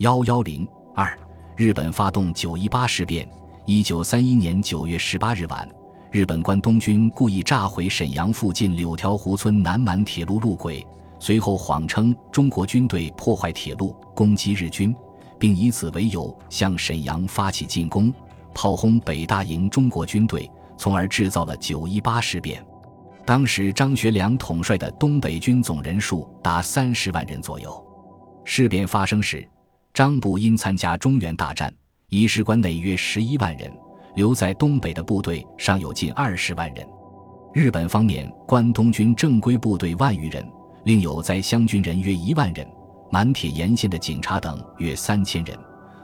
幺幺零二，日本发动九一八事变。一九三一年九月十八日晚，日本关东军故意炸毁沈阳附近柳条湖村南满铁路路轨，随后谎称中国军队破坏铁路，攻击日军，并以此为由向沈阳发起进攻，炮轰北大营中国军队，从而制造了九一八事变。当时张学良统帅的东北军总人数达三十万人左右。事变发生时，张部因参加中原大战。仪式关内约十一万人，留在东北的部队尚有近二十万人。日本方面，关东军正规部队万余人，另有在湘军人约一万人，满铁沿线的警察等约三千人，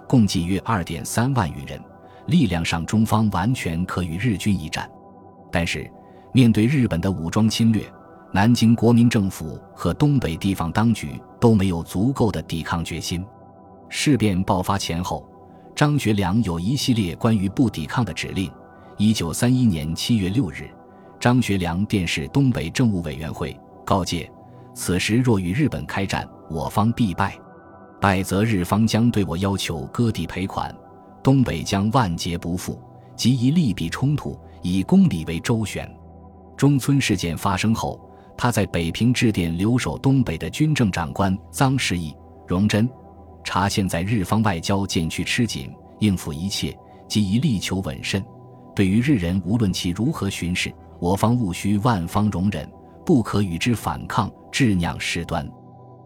共计约二点三万余人。力量上，中方完全可与日军一战。但是，面对日本的武装侵略，南京国民政府和东北地方当局都没有足够的抵抗决心。事变爆发前后。张学良有一系列关于不抵抗的指令。一九三一年七月六日，张学良电示东北政务委员会，告诫：此时若与日本开战，我方必败；败则日方将对我要求割地赔款，东北将万劫不复。即以利弊冲突，以公理为周旋。中村事件发生后，他在北平致电留守东北的军政长官臧士义、荣臻。查现在日方外交渐趋吃紧，应付一切即以力求稳慎。对于日人，无论其如何巡视，我方务须万方容忍，不可与之反抗，致酿事端。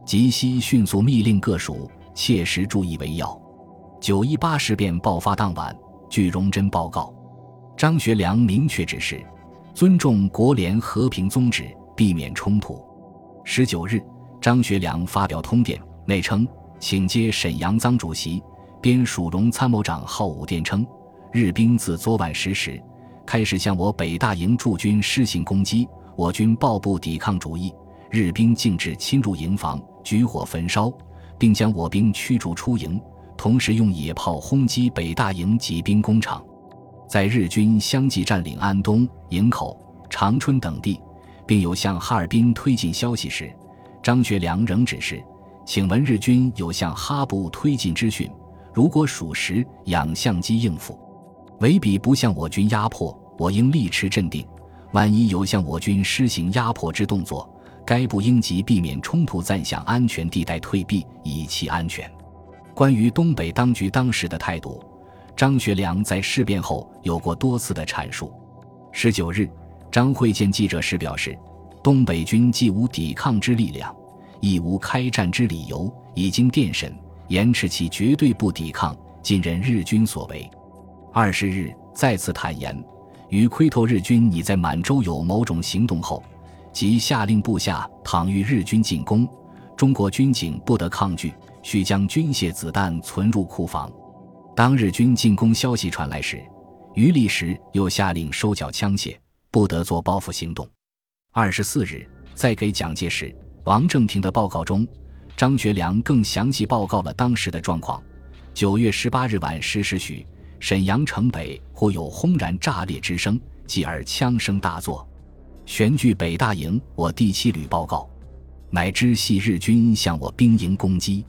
即悉迅速密令各属切实注意为要。九一八事变爆发当晚，据荣臻报告，张学良明确指示，尊重国联和平宗旨，避免冲突。十九日，张学良发表通电，内称。请接沈阳臧主席编蜀荣参谋长号武电称，日兵自昨晚十时开始向我北大营驻军施行攻击，我军报不抵抗主义，日兵径直侵入营房，举火焚烧，并将我兵驱逐出营，同时用野炮轰击北大营及兵工厂。在日军相继占领安东、营口、长春等地，并有向哈尔滨推进消息时，张学良仍指示。请问日军有向哈部推进之讯，如果属实，养相机应付；唯彼不向我军压迫，我应立持镇定。万一有向我军施行压迫之动作，该部应即避免冲突，暂向安全地带退避，以期安全。关于东北当局当时的态度，张学良在事变后有过多次的阐述。十九日，张会见记者时表示，东北军既无抵抗之力量。亦无开战之理由，已经电审，严持其绝对不抵抗，尽任日军所为。二十日再次坦言，于窥透日军已在满洲有某种行动后，即下令部下：倘遇日军进攻，中国军警不得抗拒，须将军械子弹存入库房。当日军进攻消息传来时，于立时又下令收缴枪械，不得做报复行动。二十四日再给蒋介石。王正廷的报告中，张学良更详细报告了当时的状况。九月十八日晚十时许，沈阳城北忽有轰然炸裂之声，继而枪声大作。旋据北大营我第七旅报告，乃知系日军向我兵营攻击。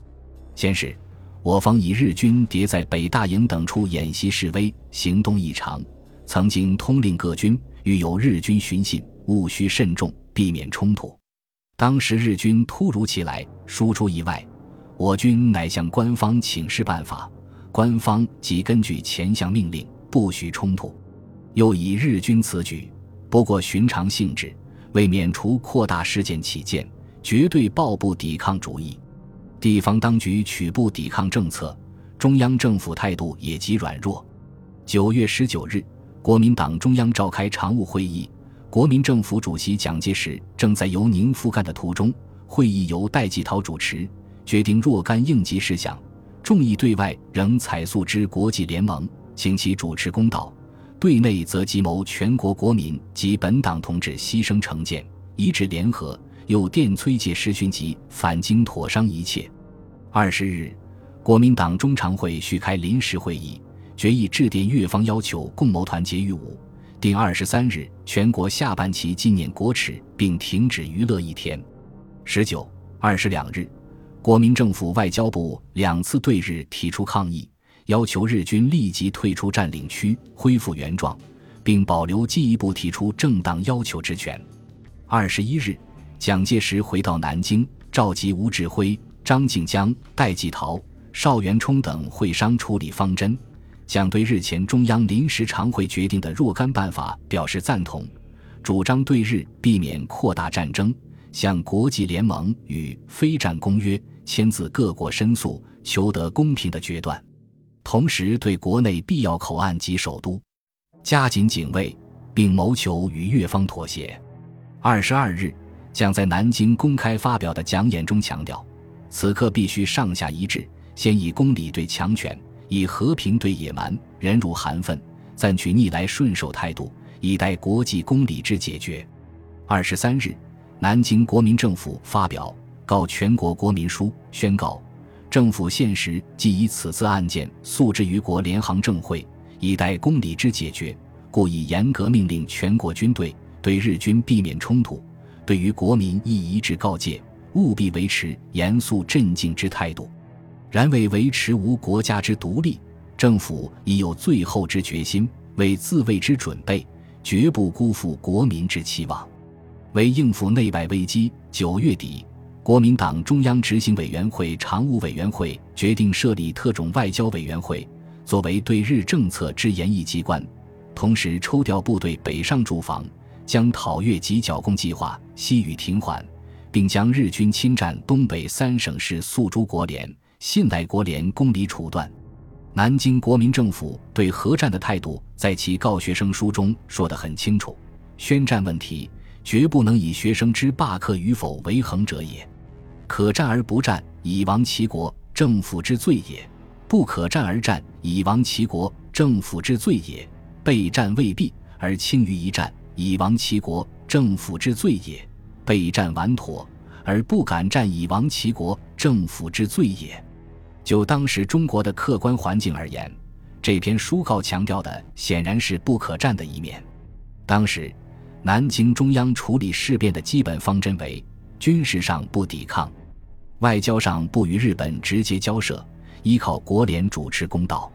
先是，我方以日军迭在北大营等处演习示威，行动异常，曾经通令各军，遇有日军寻衅，务须慎重，避免冲突。当时日军突如其来，输出意外，我军乃向官方请示办法，官方即根据前项命令，不许冲突。又以日军此举不过寻常性质，为免除扩大事件起见，绝对抱不抵抗主义。地方当局取不抵抗政策，中央政府态度也极软弱。九月十九日，国民党中央召开常务会议。国民政府主席蒋介石正在由宁赴赣的途中，会议由戴季陶主持，决定若干应急事项。众议对外仍采素之国际联盟，请其主持公道；对内则急谋全国国民及本党同志牺牲成见，一致联合。又电催届时寻及返京妥商一切。二十日，国民党中常会续开临时会议，决议致电越方要求共谋团结于武。定二十三日，全国下半旗纪念国耻，并停止娱乐一天。十九、二十两日，国民政府外交部两次对日提出抗议，要求日军立即退出占领区，恢复原状，并保留进一步提出正当要求之权。二十一日，蒋介石回到南京，召集吴志辉、张静江、戴季陶、邵元冲等会商处理方针。蒋对日前中央临时常会决定的若干办法表示赞同，主张对日避免扩大战争，向国际联盟与非战公约签字各国申诉，求得公平的决断。同时，对国内必要口岸及首都加紧警卫，并谋求与越方妥协。二十二日，蒋在南京公开发表的讲演中强调，此刻必须上下一致，先以公理对强权。以和平对野蛮，忍辱含愤，暂取逆来顺受态度，以待国际公理之解决。二十三日，南京国民政府发表《告全国国民书》，宣告政府现时即以此次案件诉之于国联行政会，以待公理之解决，故以严格命令全国军队对日军避免冲突，对于国民亦一致告诫，务必维持严肃镇静之态度。然为维持无国家之独立，政府已有最后之决心，为自卫之准备，绝不辜负国民之期望。为应付内外危机，九月底，国民党中央执行委员会常务委员会决定设立特种外交委员会，作为对日政策之研议机关，同时抽调部队北上驻防，将讨越及剿共计划西予停缓，并将日军侵占东北三省市诉诸国联。信赖国联公理处断，南京国民政府对核战的态度，在其告学生书中说得很清楚：宣战问题绝不能以学生之罢课与否为衡者也。可战而不战，以亡其国，政府之罪也；不可战而战，以亡其国，政府之罪也。备战未必而轻于一战，以亡其国，政府之罪也；备战完妥而不敢战，以亡其国，政府之罪也。就当时中国的客观环境而言，这篇书告强调的显然是不可战的一面。当时，南京中央处理事变的基本方针为：军事上不抵抗，外交上不与日本直接交涉，依靠国联主持公道。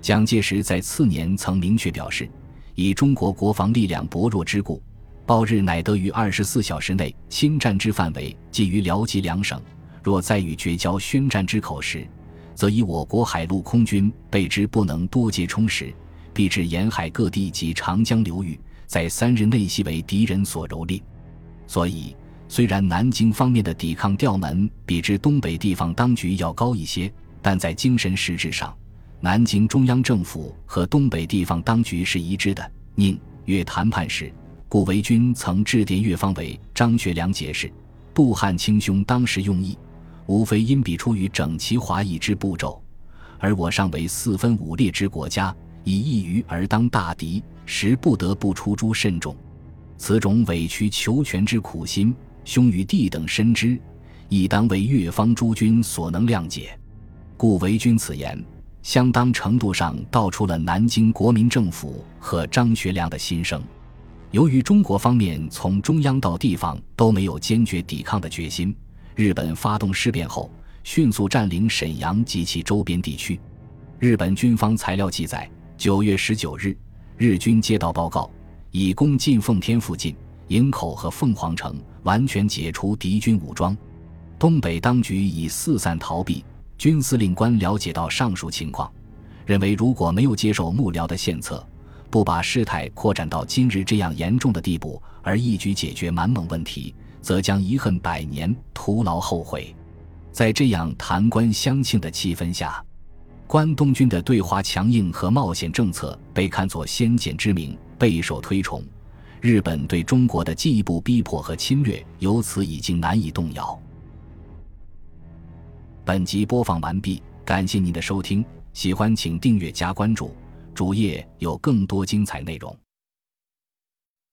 蒋介石在次年曾明确表示，以中国国防力量薄弱之故，报日乃得于二十四小时内侵占之范围基于辽吉两省，若再与绝交宣战之口时，则以我国海陆空军备之不能多接充实，必至沿海各地及长江流域，在三日内系为敌人所蹂躏。所以，虽然南京方面的抵抗调门比之东北地方当局要高一些，但在精神实质上，南京中央政府和东北地方当局是一致的。宁越谈判时，顾维钧曾致电越方委张学良解释，杜汉卿兄当时用意。无非因彼出于整齐划一之步骤，而我尚为四分五裂之国家，以一隅而当大敌，实不得不出诸慎重。此种委曲求全之苦心，兄与弟等深知，亦当为越方诸君所能谅解。故为君此言，相当程度上道出了南京国民政府和张学良的心声。由于中国方面从中央到地方都没有坚决抵抗的决心。日本发动事变后，迅速占领沈阳及其周边地区。日本军方材料记载，九月十九日，日军接到报告，以攻进奉天附近、营口和凤凰城，完全解除敌军武装。东北当局已四散逃避。军司令官了解到上述情况，认为如果没有接受幕僚的献策，不把事态扩展到今日这样严重的地步，而一举解决满蒙问题。则将遗恨百年，徒劳后悔。在这样谈官相庆的气氛下，关东军的对华强硬和冒险政策被看作先见之明，备受推崇。日本对中国的进一步逼迫和侵略，由此已经难以动摇。本集播放完毕，感谢您的收听，喜欢请订阅加关注，主页有更多精彩内容。